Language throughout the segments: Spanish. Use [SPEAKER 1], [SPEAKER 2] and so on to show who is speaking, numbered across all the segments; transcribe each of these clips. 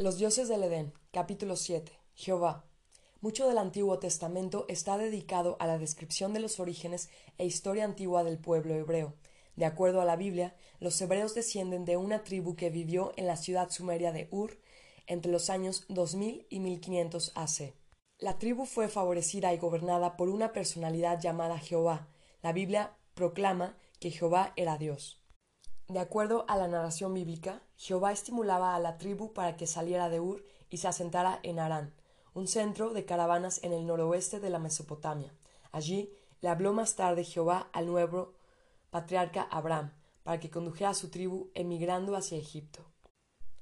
[SPEAKER 1] Los dioses del Edén, capítulo 7. Jehová. Mucho del Antiguo Testamento está dedicado a la descripción de los orígenes e historia antigua del pueblo hebreo. De acuerdo a la Biblia, los hebreos descienden de una tribu que vivió en la ciudad sumeria de Ur entre los años 2000 y 1500 AC. La tribu fue favorecida y gobernada por una personalidad llamada Jehová. La Biblia proclama que Jehová era Dios. De acuerdo a la narración bíblica, Jehová estimulaba a la tribu para que saliera de Ur y se asentara en Harán, un centro de caravanas en el noroeste de la Mesopotamia. Allí le habló más tarde Jehová al nuevo patriarca Abraham, para que condujera a su tribu emigrando hacia Egipto.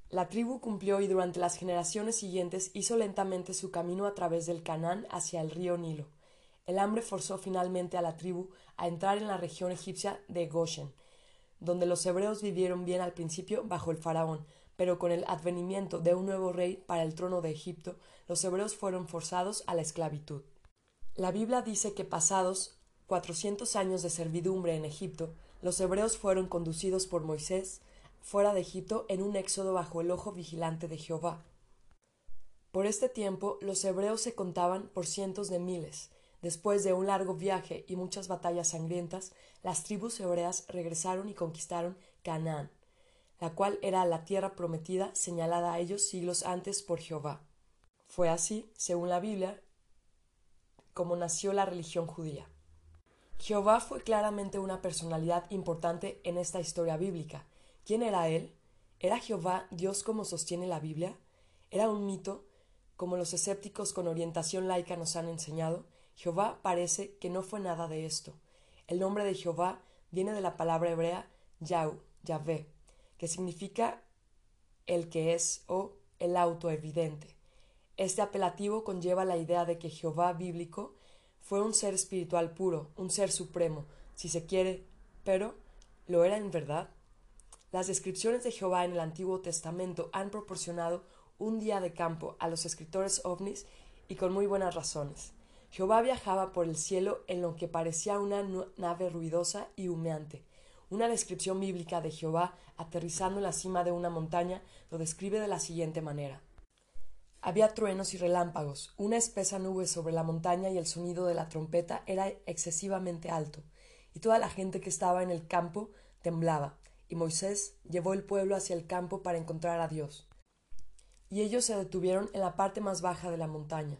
[SPEAKER 1] La tribu cumplió y durante las generaciones siguientes hizo lentamente su camino a través del Canaán hacia el río Nilo. El hambre forzó finalmente a la tribu a entrar en la región egipcia de Goshen, donde los hebreos vivieron bien al principio bajo el faraón, pero con el advenimiento de un nuevo rey para el trono de Egipto, los hebreos fueron forzados a la esclavitud. La Biblia dice que pasados cuatrocientos años de servidumbre en Egipto, los hebreos fueron conducidos por Moisés fuera de Egipto en un éxodo bajo el ojo vigilante de Jehová. Por este tiempo los hebreos se contaban por cientos de miles, Después de un largo viaje y muchas batallas sangrientas, las tribus hebreas regresaron y conquistaron Canaán, la cual era la tierra prometida señalada a ellos siglos antes por Jehová. Fue así, según la Biblia, como nació la religión judía. Jehová fue claramente una personalidad importante en esta historia bíblica. ¿Quién era él? ¿Era Jehová Dios como sostiene la Biblia? ¿Era un mito, como los escépticos con orientación laica nos han enseñado? Jehová parece que no fue nada de esto. El nombre de Jehová viene de la palabra hebrea Yahú, Yahvé, que significa el que es o el autoevidente. Este apelativo conlleva la idea de que Jehová bíblico fue un ser espiritual puro, un ser supremo, si se quiere, pero ¿lo era en verdad? Las descripciones de Jehová en el Antiguo Testamento han proporcionado un día de campo a los escritores ovnis y con muy buenas razones. Jehová viajaba por el cielo en lo que parecía una nave ruidosa y humeante. Una descripción bíblica de Jehová aterrizando en la cima de una montaña lo describe de la siguiente manera. Había truenos y relámpagos, una espesa nube sobre la montaña y el sonido de la trompeta era excesivamente alto, y toda la gente que estaba en el campo temblaba, y Moisés llevó el pueblo hacia el campo para encontrar a Dios. Y ellos se detuvieron en la parte más baja de la montaña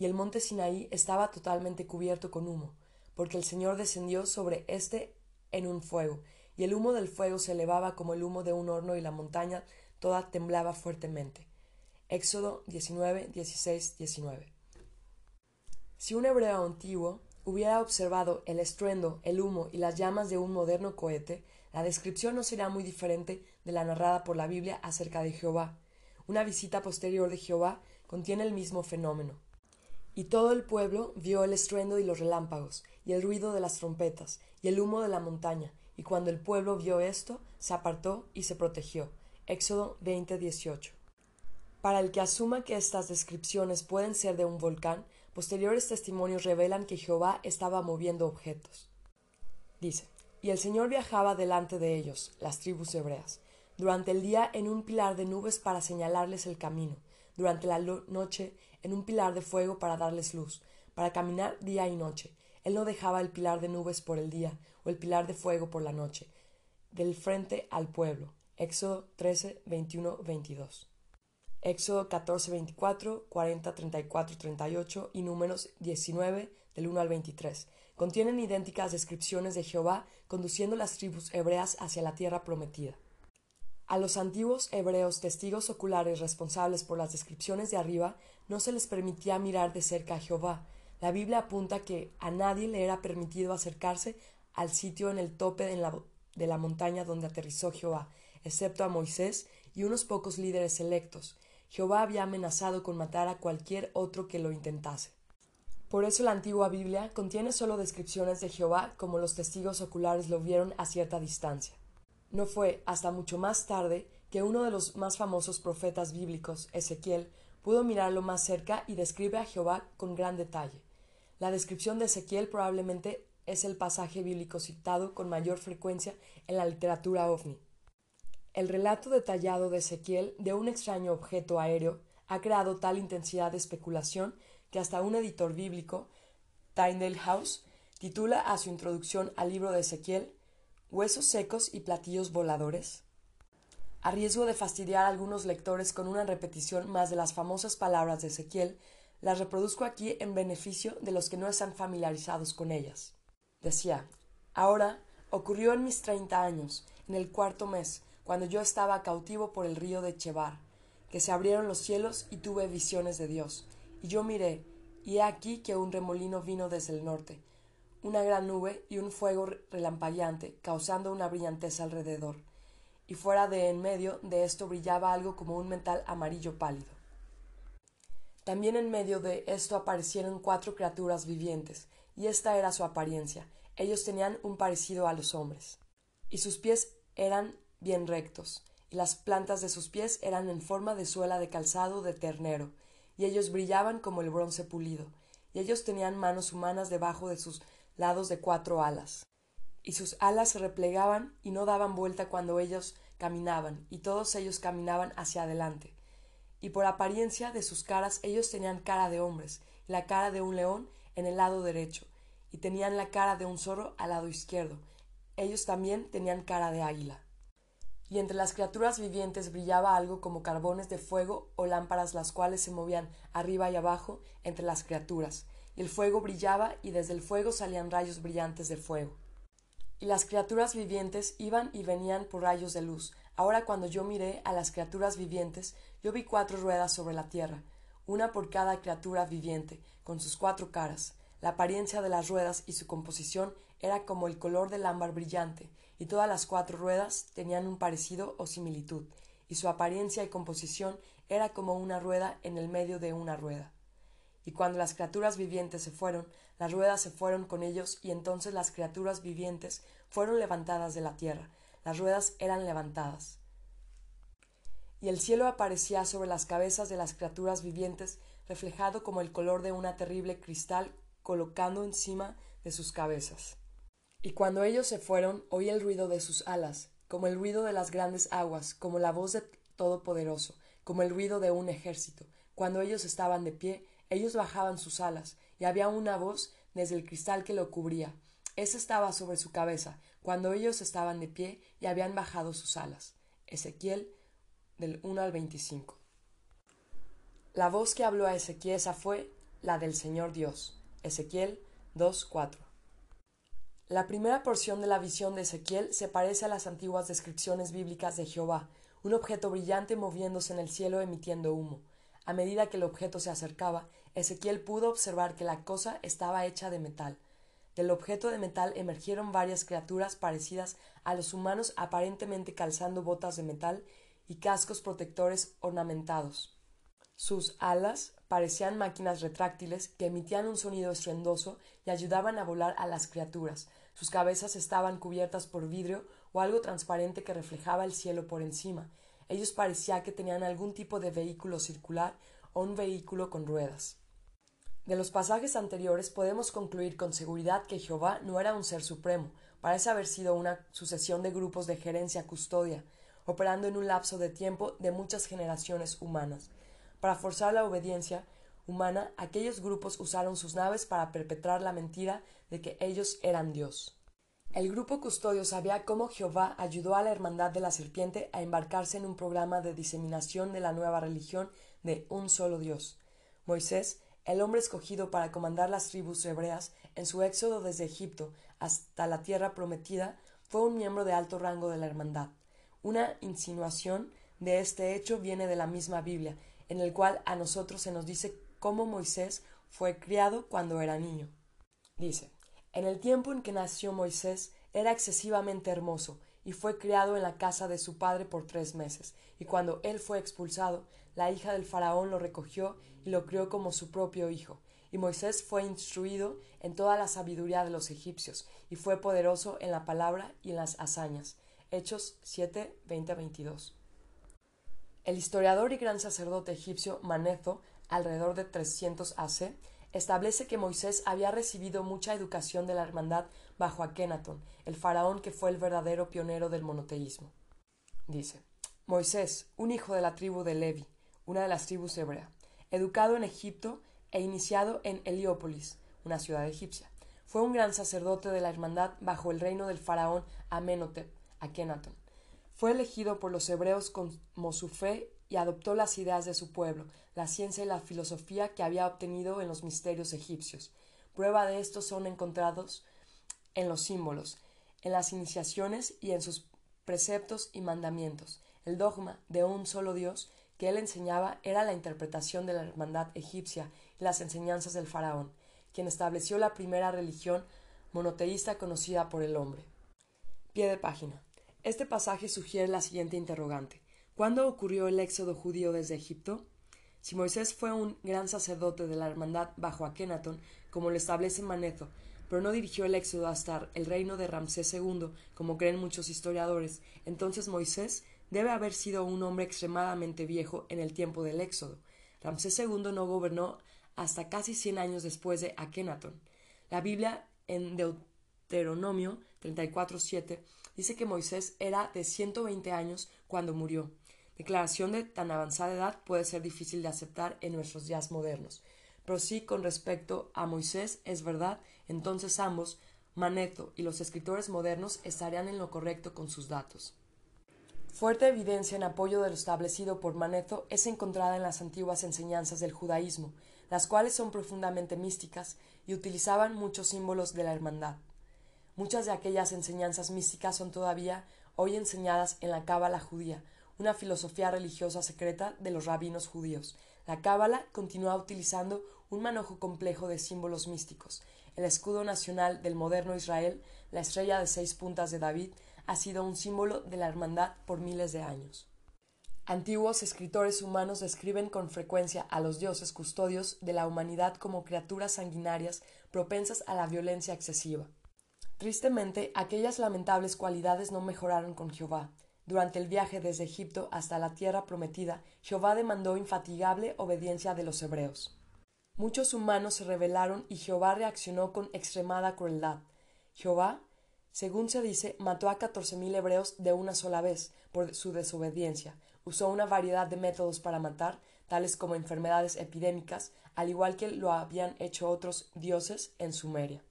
[SPEAKER 1] y el monte Sinaí estaba totalmente cubierto con humo, porque el Señor descendió sobre éste en un fuego, y el humo del fuego se elevaba como el humo de un horno y la montaña toda temblaba fuertemente. Éxodo 19, 16, 19. Si un hebreo antiguo hubiera observado el estruendo, el humo y las llamas de un moderno cohete, la descripción no sería muy diferente de la narrada por la Biblia acerca de Jehová. Una visita posterior de Jehová contiene el mismo fenómeno. Y todo el pueblo vio el estruendo y los relámpagos, y el ruido de las trompetas, y el humo de la montaña, y cuando el pueblo vio esto, se apartó y se protegió. Éxodo 20:18. Para el que asuma que estas descripciones pueden ser de un volcán, posteriores testimonios revelan que Jehová estaba moviendo objetos. Dice, y el Señor viajaba delante de ellos, las tribus hebreas, durante el día en un pilar de nubes para señalarles el camino, durante la noche en un pilar de fuego para darles luz, para caminar día y noche. Él no dejaba el pilar de nubes por el día o el pilar de fuego por la noche, del frente al pueblo. Éxodo 13, 21, 22. Éxodo 14, 24, 40, 34, 38 y números 19 del 1 al 23. Contienen idénticas descripciones de Jehová conduciendo las tribus hebreas hacia la tierra prometida. A los antiguos hebreos testigos oculares responsables por las descripciones de arriba no se les permitía mirar de cerca a Jehová. La Biblia apunta que a nadie le era permitido acercarse al sitio en el tope de la, montaña donde aterrizó Jehová, excepto a Moisés y unos pocos líderes electos. Jehová había amenazado con matar a cualquier otro que lo intentase. Por eso la antigua Biblia contiene solo descripciones de Jehová como los testigos oculares lo vieron a cierta distancia. No fue hasta mucho más tarde que uno de los más famosos profetas bíblicos, Ezequiel, pudo mirarlo más cerca y describe a Jehová con gran detalle. La descripción de Ezequiel probablemente es el pasaje bíblico citado con mayor frecuencia en la literatura ovni. El relato detallado de Ezequiel de un extraño objeto aéreo ha creado tal intensidad de especulación que hasta un editor bíblico, Tyndale House, titula a su introducción al libro de Ezequiel Huesos secos y platillos voladores. A riesgo de fastidiar a algunos lectores con una repetición más de las famosas palabras de Ezequiel, las reproduzco aquí en beneficio de los que no están familiarizados con ellas. Decía, ahora ocurrió en mis treinta años, en el cuarto mes, cuando yo estaba cautivo por el río de Chebar, que se abrieron los cielos y tuve visiones de Dios. Y yo miré, y he aquí que un remolino vino desde el norte, una gran nube y un fuego relampagueante, causando una brillantez alrededor. Y fuera de en medio de esto brillaba algo como un metal amarillo pálido. También en medio de esto aparecieron cuatro criaturas vivientes, y esta era su apariencia. Ellos tenían un parecido a los hombres. Y sus pies eran bien rectos, y las plantas de sus pies eran en forma de suela de calzado de ternero, y ellos brillaban como el bronce pulido, y ellos tenían manos humanas debajo de sus lados de cuatro alas, y sus alas se replegaban y no daban vuelta cuando ellos caminaban, y todos ellos caminaban hacia adelante. Y por apariencia de sus caras ellos tenían cara de hombres, y la cara de un león en el lado derecho, y tenían la cara de un zorro al lado izquierdo. Ellos también tenían cara de águila y entre las criaturas vivientes brillaba algo como carbones de fuego o lámparas las cuales se movían arriba y abajo entre las criaturas, el fuego brillaba y desde el fuego salían rayos brillantes de fuego. Y las criaturas vivientes iban y venían por rayos de luz. Ahora cuando yo miré a las criaturas vivientes, yo vi cuatro ruedas sobre la tierra, una por cada criatura viviente, con sus cuatro caras. La apariencia de las ruedas y su composición era como el color del ámbar brillante, y todas las cuatro ruedas tenían un parecido o similitud, y su apariencia y composición era como una rueda en el medio de una rueda. Y cuando las criaturas vivientes se fueron, las ruedas se fueron con ellos, y entonces las criaturas vivientes fueron levantadas de la tierra, las ruedas eran levantadas. Y el cielo aparecía sobre las cabezas de las criaturas vivientes, reflejado como el color de una terrible cristal colocando encima de sus cabezas. Y cuando ellos se fueron, oí el ruido de sus alas, como el ruido de las grandes aguas, como la voz de Todopoderoso, como el ruido de un ejército. Cuando ellos estaban de pie, ellos bajaban sus alas, y había una voz desde el cristal que lo cubría. Ese estaba sobre su cabeza, cuando ellos estaban de pie y habían bajado sus alas. Ezequiel del 1 al 25. La voz que habló a Ezequiel esa fue la del Señor Dios. Ezequiel 2.4. La primera porción de la visión de Ezequiel se parece a las antiguas descripciones bíblicas de Jehová, un objeto brillante moviéndose en el cielo emitiendo humo. A medida que el objeto se acercaba, Ezequiel pudo observar que la cosa estaba hecha de metal. Del objeto de metal emergieron varias criaturas parecidas a los humanos aparentemente calzando botas de metal y cascos protectores ornamentados. Sus alas parecían máquinas retráctiles que emitían un sonido estruendoso y ayudaban a volar a las criaturas, sus cabezas estaban cubiertas por vidrio o algo transparente que reflejaba el cielo por encima. Ellos parecía que tenían algún tipo de vehículo circular o un vehículo con ruedas. De los pasajes anteriores podemos concluir con seguridad que Jehová no era un ser supremo, parece haber sido una sucesión de grupos de gerencia custodia, operando en un lapso de tiempo de muchas generaciones humanas. Para forzar la obediencia, humana, aquellos grupos usaron sus naves para perpetrar la mentira de que ellos eran Dios. El grupo custodio sabía cómo Jehová ayudó a la Hermandad de la Serpiente a embarcarse en un programa de diseminación de la nueva religión de un solo Dios. Moisés, el hombre escogido para comandar las tribus hebreas en su éxodo desde Egipto hasta la tierra prometida, fue un miembro de alto rango de la Hermandad. Una insinuación de este hecho viene de la misma Biblia, en el cual a nosotros se nos dice cómo Moisés fue criado cuando era niño. Dice, en el tiempo en que nació Moisés era excesivamente hermoso, y fue criado en la casa de su padre por tres meses, y cuando él fue expulsado, la hija del faraón lo recogió y lo crió como su propio hijo. Y Moisés fue instruido en toda la sabiduría de los egipcios, y fue poderoso en la palabra y en las hazañas. Hechos 7, 20 22. El historiador y gran sacerdote egipcio Manetho alrededor de 300 AC, establece que Moisés había recibido mucha educación de la hermandad bajo Akenatón, el faraón que fue el verdadero pionero del monoteísmo. Dice, Moisés, un hijo de la tribu de Levi, una de las tribus hebrea, educado en Egipto e iniciado en Heliópolis, una ciudad egipcia. Fue un gran sacerdote de la hermandad bajo el reino del faraón Amenhotep, Akenatón. Fue elegido por los hebreos como su fe y adoptó las ideas de su pueblo, la ciencia y la filosofía que había obtenido en los misterios egipcios. Prueba de esto son encontrados en los símbolos, en las iniciaciones y en sus preceptos y mandamientos. El dogma de un solo Dios que él enseñaba era la interpretación de la hermandad egipcia y las enseñanzas del faraón, quien estableció la primera religión monoteísta conocida por el hombre. Pie de página. Este pasaje sugiere la siguiente interrogante. ¿Cuándo ocurrió el éxodo judío desde Egipto? Si Moisés fue un gran sacerdote de la hermandad bajo Akenatón, como lo establece Manezo, pero no dirigió el éxodo hasta el reino de Ramsés II, como creen muchos historiadores, entonces Moisés debe haber sido un hombre extremadamente viejo en el tiempo del éxodo. Ramsés II no gobernó hasta casi cien años después de Akenatón. La Biblia en Deuteronomio 34.7 dice que Moisés era de 120 años cuando murió. Declaración de tan avanzada edad puede ser difícil de aceptar en nuestros días modernos. Pero sí con respecto a Moisés es verdad, entonces ambos, Maneto y los escritores modernos estarían en lo correcto con sus datos. Fuerte evidencia en apoyo de lo establecido por Maneto es encontrada en las antiguas enseñanzas del judaísmo, las cuales son profundamente místicas y utilizaban muchos símbolos de la hermandad. Muchas de aquellas enseñanzas místicas son todavía hoy enseñadas en la Cábala judía, una filosofía religiosa secreta de los rabinos judíos. La Cábala continúa utilizando un manojo complejo de símbolos místicos. El escudo nacional del moderno Israel, la estrella de seis puntas de David, ha sido un símbolo de la hermandad por miles de años. Antiguos escritores humanos describen con frecuencia a los dioses custodios de la humanidad como criaturas sanguinarias propensas a la violencia excesiva. Tristemente, aquellas lamentables cualidades no mejoraron con Jehová. Durante el viaje desde Egipto hasta la tierra prometida, Jehová demandó infatigable obediencia de los hebreos. Muchos humanos se rebelaron y Jehová reaccionó con extremada crueldad. Jehová, según se dice, mató a catorce mil hebreos de una sola vez por su desobediencia. Usó una variedad de métodos para matar, tales como enfermedades epidémicas, al igual que lo habían hecho otros dioses en Sumeria.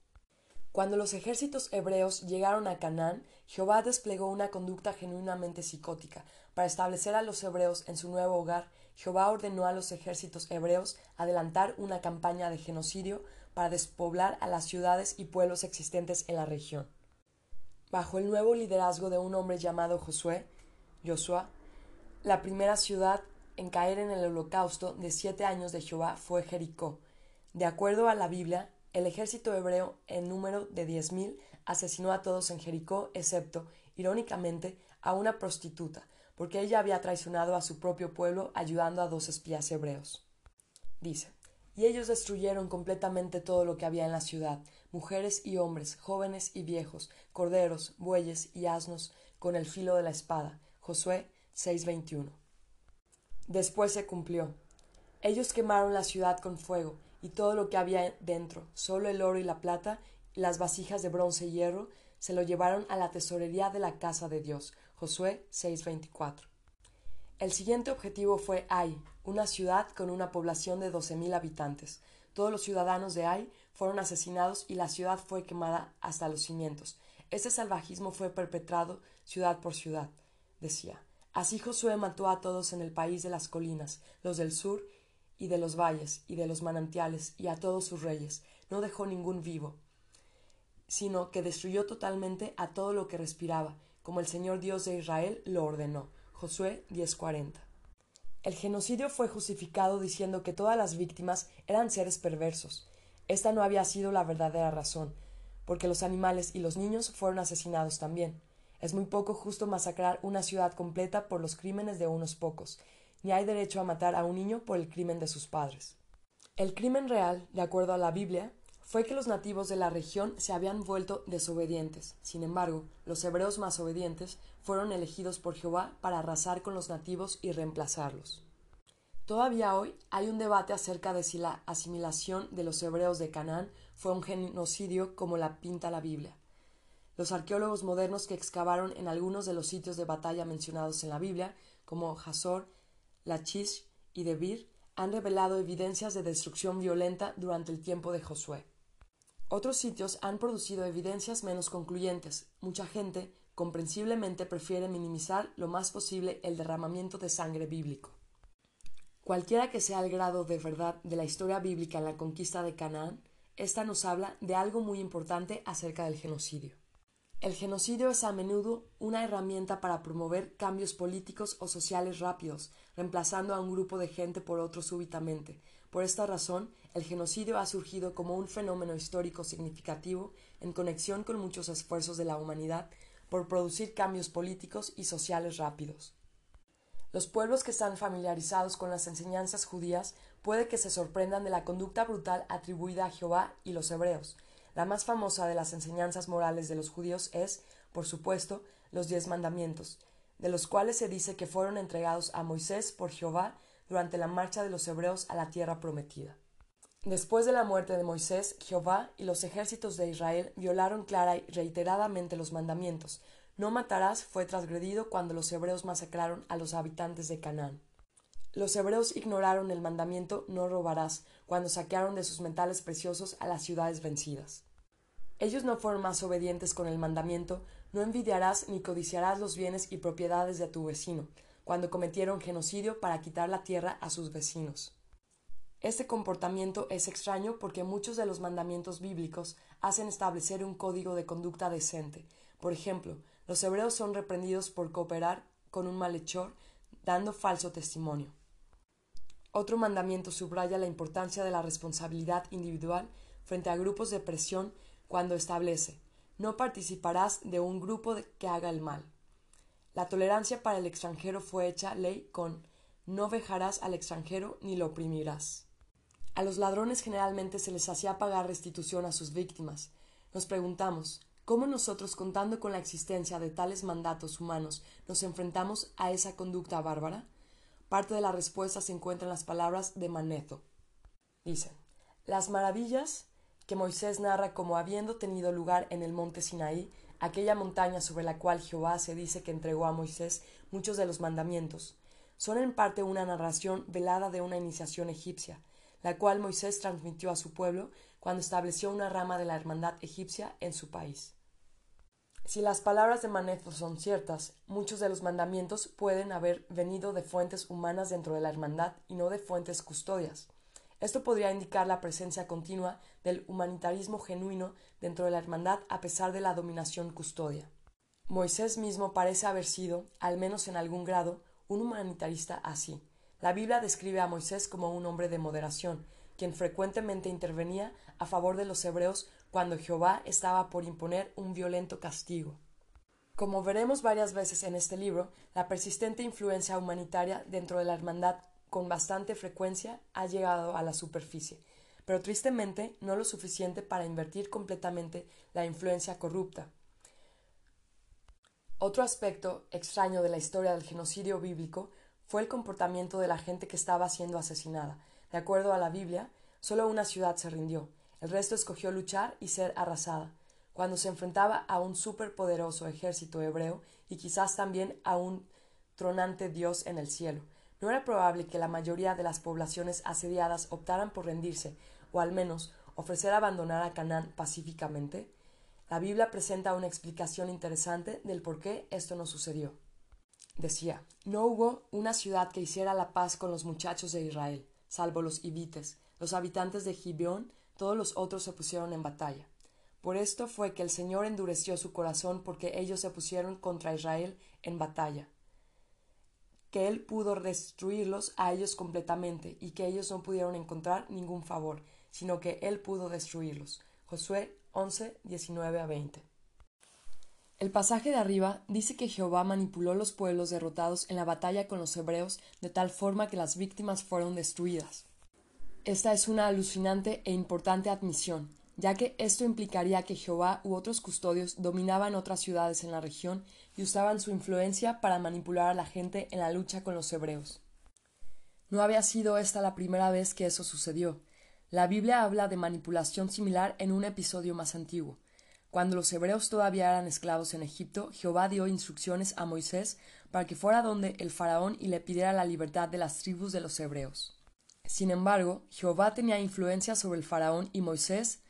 [SPEAKER 1] Cuando los ejércitos hebreos llegaron a Canaán, Jehová desplegó una conducta genuinamente psicótica. Para establecer a los hebreos en su nuevo hogar, Jehová ordenó a los ejércitos hebreos adelantar una campaña de genocidio para despoblar a las ciudades y pueblos existentes en la región. Bajo el nuevo liderazgo de un hombre llamado Josué, Joshua, la primera ciudad en caer en el holocausto de siete años de Jehová fue Jericó. De acuerdo a la Biblia, el ejército hebreo, en número de diez mil, asesinó a todos en Jericó, excepto, irónicamente, a una prostituta, porque ella había traicionado a su propio pueblo ayudando a dos espías hebreos. Dice, y ellos destruyeron completamente todo lo que había en la ciudad, mujeres y hombres, jóvenes y viejos, corderos, bueyes y asnos, con el filo de la espada. Josué 6:21. Después se cumplió. Ellos quemaron la ciudad con fuego, y todo lo que había dentro, solo el oro y la plata, las vasijas de bronce y hierro, se lo llevaron a la tesorería de la casa de Dios. Josué 6:24. El siguiente objetivo fue Ai, una ciudad con una población de doce mil habitantes. Todos los ciudadanos de Ai fueron asesinados y la ciudad fue quemada hasta los cimientos. Este salvajismo fue perpetrado ciudad por ciudad, decía. Así Josué mató a todos en el país de las colinas, los del sur y de los valles y de los manantiales, y a todos sus reyes, no dejó ningún vivo, sino que destruyó totalmente a todo lo que respiraba, como el Señor Dios de Israel lo ordenó. Josué 10:40. El genocidio fue justificado diciendo que todas las víctimas eran seres perversos. Esta no había sido la verdadera razón, porque los animales y los niños fueron asesinados también. Es muy poco justo masacrar una ciudad completa por los crímenes de unos pocos, ni hay derecho a matar a un niño por el crimen de sus padres. El crimen real, de acuerdo a la Biblia, fue que los nativos de la región se habían vuelto desobedientes. Sin embargo, los hebreos más obedientes fueron elegidos por Jehová para arrasar con los nativos y reemplazarlos. Todavía hoy hay un debate acerca de si la asimilación de los hebreos de Canaán fue un genocidio como la pinta la Biblia. Los arqueólogos modernos que excavaron en algunos de los sitios de batalla mencionados en la Biblia, como Hazor, Lachish y Debir, han revelado evidencias de destrucción violenta durante el tiempo de Josué. Otros sitios han producido evidencias menos concluyentes. Mucha gente, comprensiblemente, prefiere minimizar lo más posible el derramamiento de sangre bíblico. Cualquiera que sea el grado de verdad de la historia bíblica en la conquista de Canaán, esta nos habla de algo muy importante acerca del genocidio. El genocidio es a menudo una herramienta para promover cambios políticos o sociales rápidos, reemplazando a un grupo de gente por otro súbitamente. Por esta razón, el genocidio ha surgido como un fenómeno histórico significativo en conexión con muchos esfuerzos de la humanidad por producir cambios políticos y sociales rápidos. Los pueblos que están familiarizados con las enseñanzas judías puede que se sorprendan de la conducta brutal atribuida a Jehová y los hebreos, la más famosa de las enseñanzas morales de los judíos es, por supuesto, los diez mandamientos, de los cuales se dice que fueron entregados a Moisés por Jehová durante la marcha de los hebreos a la tierra prometida. Después de la muerte de Moisés, Jehová y los ejércitos de Israel violaron clara y reiteradamente los mandamientos. No matarás fue transgredido cuando los hebreos masacraron a los habitantes de Canaán. Los hebreos ignoraron el mandamiento no robarás cuando saquearon de sus metales preciosos a las ciudades vencidas. Ellos no fueron más obedientes con el mandamiento no envidiarás ni codiciarás los bienes y propiedades de tu vecino, cuando cometieron genocidio para quitar la tierra a sus vecinos. Este comportamiento es extraño porque muchos de los mandamientos bíblicos hacen establecer un código de conducta decente. Por ejemplo, los hebreos son reprendidos por cooperar con un malhechor dando falso testimonio. Otro mandamiento subraya la importancia de la responsabilidad individual frente a grupos de presión cuando establece no participarás de un grupo que haga el mal. La tolerancia para el extranjero fue hecha ley con no vejarás al extranjero ni lo oprimirás. A los ladrones generalmente se les hacía pagar restitución a sus víctimas. Nos preguntamos ¿Cómo nosotros, contando con la existencia de tales mandatos humanos, nos enfrentamos a esa conducta bárbara? Parte de la respuesta se encuentra en las palabras de Manezo. Dicen, las maravillas que Moisés narra como habiendo tenido lugar en el monte Sinaí, aquella montaña sobre la cual Jehová se dice que entregó a Moisés muchos de los mandamientos, son en parte una narración velada de una iniciación egipcia, la cual Moisés transmitió a su pueblo cuando estableció una rama de la hermandad egipcia en su país. Si las palabras de Manetho son ciertas, muchos de los mandamientos pueden haber venido de fuentes humanas dentro de la hermandad y no de fuentes custodias. Esto podría indicar la presencia continua del humanitarismo genuino dentro de la hermandad a pesar de la dominación custodia. Moisés mismo parece haber sido, al menos en algún grado, un humanitarista así. La Biblia describe a Moisés como un hombre de moderación, quien frecuentemente intervenía a favor de los hebreos cuando Jehová estaba por imponer un violento castigo. Como veremos varias veces en este libro, la persistente influencia humanitaria dentro de la hermandad con bastante frecuencia ha llegado a la superficie, pero tristemente no lo suficiente para invertir completamente la influencia corrupta. Otro aspecto extraño de la historia del genocidio bíblico fue el comportamiento de la gente que estaba siendo asesinada. De acuerdo a la Biblia, solo una ciudad se rindió, el resto escogió luchar y ser arrasada, cuando se enfrentaba a un superpoderoso ejército hebreo y quizás también a un tronante Dios en el cielo. ¿No era probable que la mayoría de las poblaciones asediadas optaran por rendirse, o al menos ofrecer abandonar a Canaán pacíficamente? La Biblia presenta una explicación interesante del por qué esto no sucedió. Decía, no hubo una ciudad que hiciera la paz con los muchachos de Israel, salvo los hivites, los habitantes de Gibeón todos los otros se pusieron en batalla. Por esto fue que el Señor endureció su corazón porque ellos se pusieron contra Israel en batalla. Que Él pudo destruirlos a ellos completamente y que ellos no pudieron encontrar ningún favor, sino que Él pudo destruirlos. Josué 11, 19 a 20. El pasaje de arriba dice que Jehová manipuló los pueblos derrotados en la batalla con los hebreos de tal forma que las víctimas fueron destruidas. Esta es una alucinante e importante admisión, ya que esto implicaría que Jehová u otros custodios dominaban otras ciudades en la región y usaban su influencia para manipular a la gente en la lucha con los hebreos. No había sido esta la primera vez que eso sucedió. La Biblia habla de manipulación similar en un episodio más antiguo. Cuando los hebreos todavía eran esclavos en Egipto, Jehová dio instrucciones a Moisés para que fuera donde el faraón y le pidiera la libertad de las tribus de los hebreos. Sin embargo, Jehová tenía influencia sobre el faraón y Moisés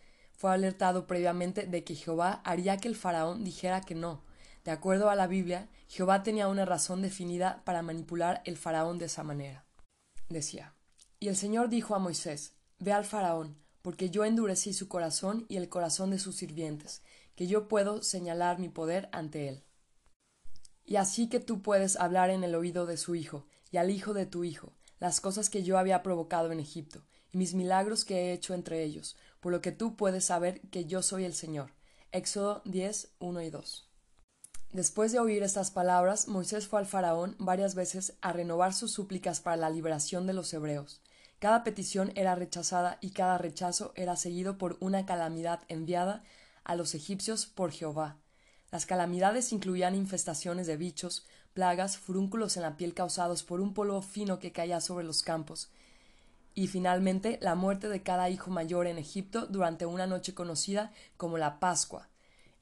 [SPEAKER 1] fue alertado previamente de que Jehová haría que el faraón dijera que no. De acuerdo a la Biblia, Jehová tenía una razón definida para manipular el faraón de esa manera. Decía, y el Señor dijo a Moisés, Ve al faraón, porque yo endurecí su corazón y el corazón de sus sirvientes, que yo puedo señalar mi poder ante él. Y así que tú puedes hablar en el oído de su hijo, y al hijo de tu hijo, las cosas que yo había provocado en Egipto, y mis milagros que he hecho entre ellos, por lo que tú puedes saber que yo soy el Señor. Éxodo 10, 1 y 2. Después de oír estas palabras, Moisés fue al faraón varias veces a renovar sus súplicas para la liberación de los hebreos. Cada petición era rechazada y cada rechazo era seguido por una calamidad enviada a los egipcios por Jehová. Las calamidades incluían infestaciones de bichos, plagas, furúnculos en la piel causados por un polvo fino que caía sobre los campos, y finalmente la muerte de cada hijo mayor en Egipto durante una noche conocida como la Pascua.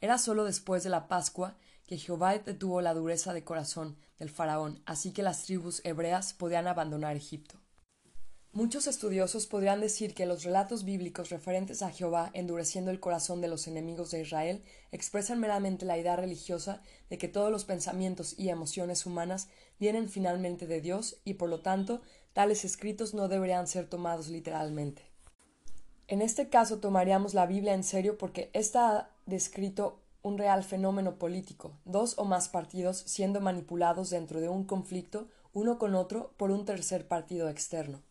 [SPEAKER 1] Era sólo después de la Pascua que Jehová detuvo la dureza de corazón del faraón, así que las tribus hebreas podían abandonar Egipto. Muchos estudiosos podrían decir que los relatos bíblicos referentes a Jehová endureciendo el corazón de los enemigos de Israel expresan meramente la idea religiosa de que todos los pensamientos y emociones humanas vienen finalmente de Dios y por lo tanto tales escritos no deberían ser tomados literalmente. En este caso tomaríamos la Biblia en serio porque ésta ha descrito un real fenómeno político, dos o más partidos siendo manipulados dentro de un conflicto uno con otro por un tercer partido externo.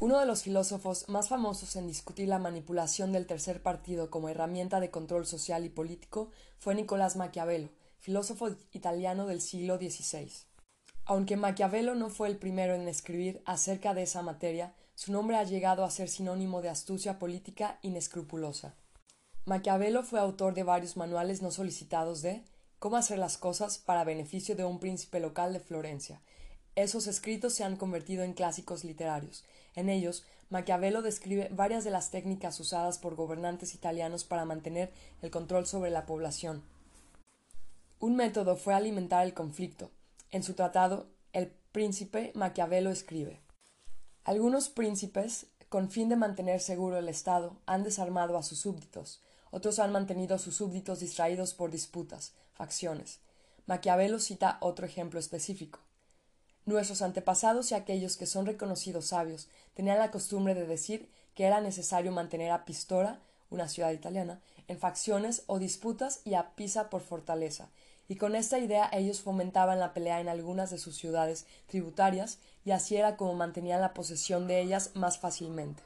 [SPEAKER 1] Uno de los filósofos más famosos en discutir la manipulación del tercer partido como herramienta de control social y político fue Nicolás Maquiavelo, filósofo italiano del siglo XVI. Aunque Maquiavelo no fue el primero en escribir acerca de esa materia, su nombre ha llegado a ser sinónimo de astucia política inescrupulosa. Maquiavelo fue autor de varios manuales no solicitados de Cómo hacer las cosas para beneficio de un príncipe local de Florencia. Esos escritos se han convertido en clásicos literarios, en ellos, Maquiavelo describe varias de las técnicas usadas por gobernantes italianos para mantener el control sobre la población. Un método fue alimentar el conflicto. En su tratado El príncipe, Maquiavelo escribe Algunos príncipes, con fin de mantener seguro el Estado, han desarmado a sus súbditos, otros han mantenido a sus súbditos distraídos por disputas, facciones. Maquiavelo cita otro ejemplo específico. Nuestros antepasados y aquellos que son reconocidos sabios tenían la costumbre de decir que era necesario mantener a Pistora, una ciudad italiana, en facciones o disputas y a Pisa por fortaleza, y con esta idea ellos fomentaban la pelea en algunas de sus ciudades tributarias y así era como mantenían la posesión de ellas más fácilmente.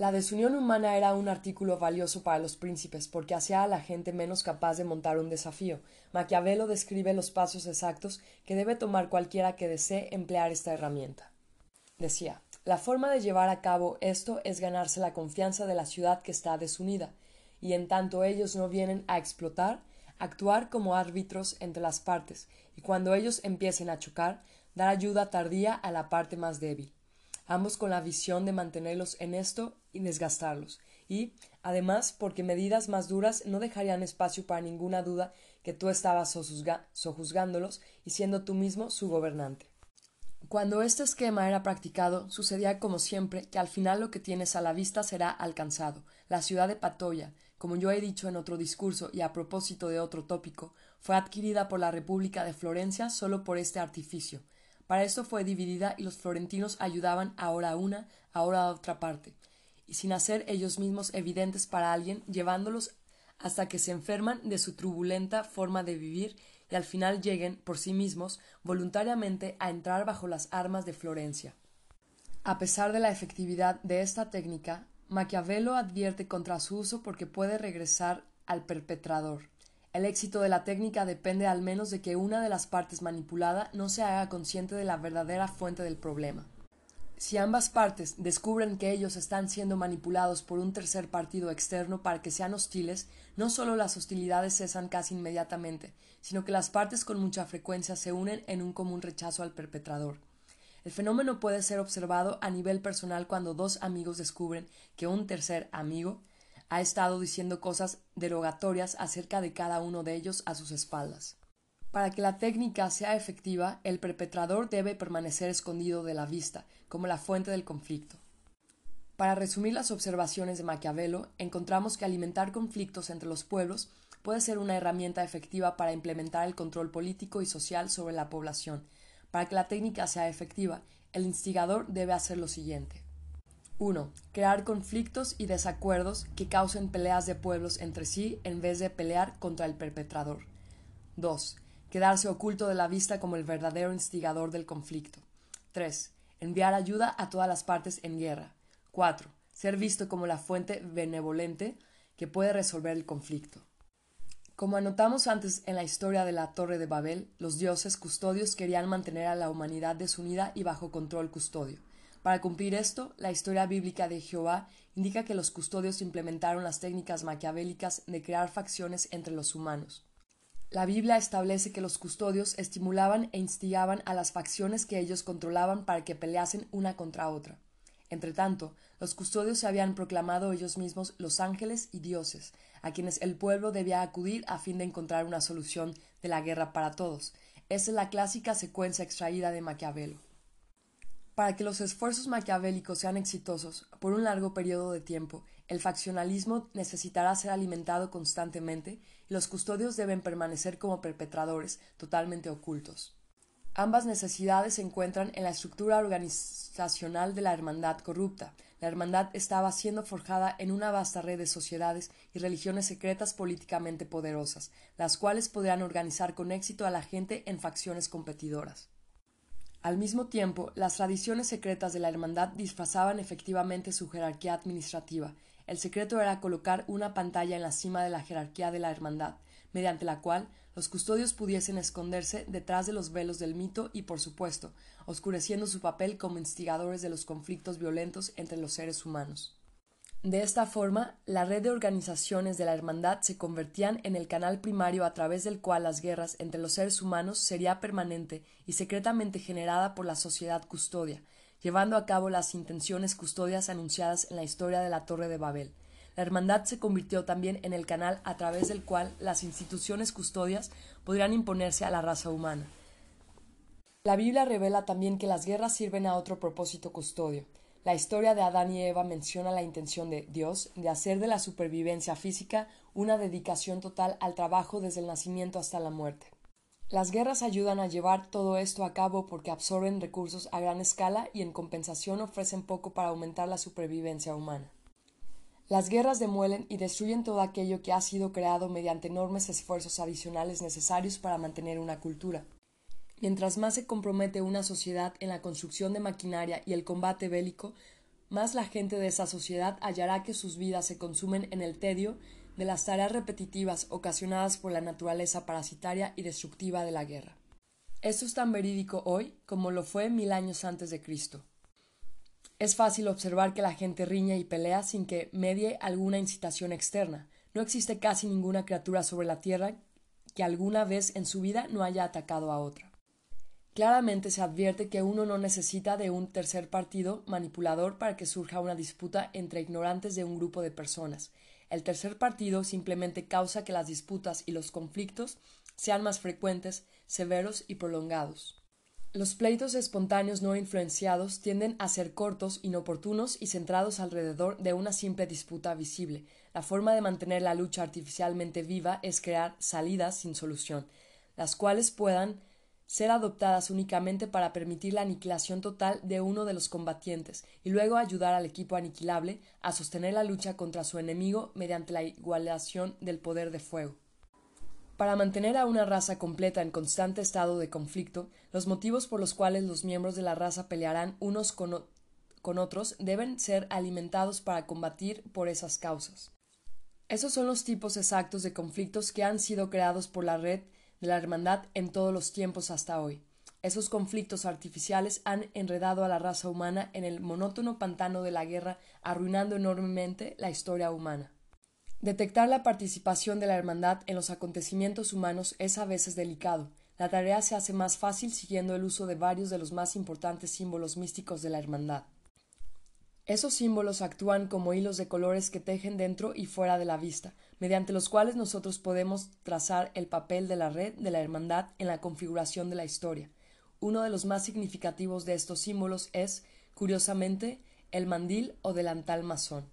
[SPEAKER 1] La desunión humana era un artículo valioso para los príncipes porque hacía a la gente menos capaz de montar un desafío. Maquiavelo describe los pasos exactos que debe tomar cualquiera que desee emplear esta herramienta. Decía la forma de llevar a cabo esto es ganarse la confianza de la ciudad que está desunida, y en tanto ellos no vienen a explotar, actuar como árbitros entre las partes, y cuando ellos empiecen a chocar, dar ayuda tardía a la parte más débil ambos con la visión de mantenerlos en esto y desgastarlos, y, además, porque medidas más duras no dejarían espacio para ninguna duda que tú estabas sojuzgándolos y siendo tú mismo su gobernante. Cuando este esquema era practicado, sucedía como siempre que al final lo que tienes a la vista será alcanzado. La ciudad de Patoya, como yo he dicho en otro discurso y a propósito de otro tópico, fue adquirida por la República de Florencia solo por este artificio, para esto fue dividida y los florentinos ayudaban ahora a una, ahora a otra parte, y sin hacer ellos mismos evidentes para alguien, llevándolos hasta que se enferman de su turbulenta forma de vivir y al final lleguen por sí mismos voluntariamente a entrar bajo las armas de Florencia. A pesar de la efectividad de esta técnica, Maquiavelo advierte contra su uso porque puede regresar al perpetrador. El éxito de la técnica depende al menos de que una de las partes manipulada no se haga consciente de la verdadera fuente del problema. Si ambas partes descubren que ellos están siendo manipulados por un tercer partido externo para que sean hostiles, no solo las hostilidades cesan casi inmediatamente, sino que las partes con mucha frecuencia se unen en un común rechazo al perpetrador. El fenómeno puede ser observado a nivel personal cuando dos amigos descubren que un tercer amigo ha estado diciendo cosas derogatorias acerca de cada uno de ellos a sus espaldas. Para que la técnica sea efectiva, el perpetrador debe permanecer escondido de la vista, como la fuente del conflicto. Para resumir las observaciones de Maquiavelo, encontramos que alimentar conflictos entre los pueblos puede ser una herramienta efectiva para implementar el control político y social sobre la población. Para que la técnica sea efectiva, el instigador debe hacer lo siguiente. 1. Crear conflictos y desacuerdos que causen peleas de pueblos entre sí en vez de pelear contra el perpetrador. 2 quedarse oculto de la vista como el verdadero instigador del conflicto. 3. Enviar ayuda a todas las partes en guerra. 4. Ser visto como la fuente benevolente que puede resolver el conflicto. Como anotamos antes en la historia de la Torre de Babel, los dioses custodios querían mantener a la humanidad desunida y bajo control custodio. Para cumplir esto, la historia bíblica de Jehová indica que los custodios implementaron las técnicas maquiavélicas de crear facciones entre los humanos. La Biblia establece que los custodios estimulaban e instigaban a las facciones que ellos controlaban para que peleasen una contra otra. Entretanto, los custodios se habían proclamado ellos mismos los ángeles y dioses, a quienes el pueblo debía acudir a fin de encontrar una solución de la guerra para todos. Esa es la clásica secuencia extraída de Maquiavelo. Para que los esfuerzos maquiavélicos sean exitosos por un largo periodo de tiempo, el faccionalismo necesitará ser alimentado constantemente y los custodios deben permanecer como perpetradores totalmente ocultos. Ambas necesidades se encuentran en la estructura organizacional de la hermandad corrupta. La hermandad estaba siendo forjada en una vasta red de sociedades y religiones secretas políticamente poderosas, las cuales podrían organizar con éxito a la gente en facciones competidoras. Al mismo tiempo, las tradiciones secretas de la hermandad disfrazaban efectivamente su jerarquía administrativa. El secreto era colocar una pantalla en la cima de la jerarquía de la hermandad, mediante la cual los custodios pudiesen esconderse detrás de los velos del mito y, por supuesto, oscureciendo su papel como instigadores de los conflictos violentos entre los seres humanos. De esta forma, la red de organizaciones de la hermandad se convertían en el canal primario a través del cual las guerras entre los seres humanos sería permanente y secretamente generada por la sociedad custodia, llevando a cabo las intenciones custodias anunciadas en la historia de la Torre de Babel. La hermandad se convirtió también en el canal a través del cual las instituciones custodias podrían imponerse a la raza humana. La Biblia revela también que las guerras sirven a otro propósito custodio. La historia de Adán y Eva menciona la intención de Dios de hacer de la supervivencia física una dedicación total al trabajo desde el nacimiento hasta la muerte. Las guerras ayudan a llevar todo esto a cabo porque absorben recursos a gran escala y en compensación ofrecen poco para aumentar la supervivencia humana. Las guerras demuelen y destruyen todo aquello que ha sido creado mediante enormes esfuerzos adicionales necesarios para mantener una cultura. Mientras más se compromete una sociedad en la construcción de maquinaria y el combate bélico, más la gente de esa sociedad hallará que sus vidas se consumen en el tedio de las tareas repetitivas ocasionadas por la naturaleza parasitaria y destructiva de la guerra. Esto es tan verídico hoy como lo fue mil años antes de Cristo. Es fácil observar que la gente riña y pelea sin que medie alguna incitación externa. No existe casi ninguna criatura sobre la tierra que alguna vez en su vida no haya atacado a otra. Claramente se advierte que uno no necesita de un tercer partido manipulador para que surja una disputa entre ignorantes de un grupo de personas. El tercer partido simplemente causa que las disputas y los conflictos sean más frecuentes, severos y prolongados. Los pleitos espontáneos no influenciados tienden a ser cortos, inoportunos y centrados alrededor de una simple disputa visible. La forma de mantener la lucha artificialmente viva es crear salidas sin solución, las cuales puedan ser adoptadas únicamente para permitir la aniquilación total de uno de los combatientes y luego ayudar al equipo aniquilable a sostener la lucha contra su enemigo mediante la igualación del poder de fuego. Para mantener a una raza completa en constante estado de conflicto, los motivos por los cuales los miembros de la raza pelearán unos con, con otros deben ser alimentados para combatir por esas causas. Esos son los tipos exactos de conflictos que han sido creados por la red de la hermandad en todos los tiempos hasta hoy. Esos conflictos artificiales han enredado a la raza humana en el monótono pantano de la guerra, arruinando enormemente la historia humana. Detectar la participación de la hermandad en los acontecimientos humanos es a veces delicado. La tarea se hace más fácil siguiendo el uso de varios de los más importantes símbolos místicos de la hermandad. Esos símbolos actúan como hilos de colores que tejen dentro y fuera de la vista, mediante los cuales nosotros podemos trazar el papel de la red de la hermandad en la configuración de la historia. Uno de los más significativos de estos símbolos es, curiosamente, el mandil o delantal masón.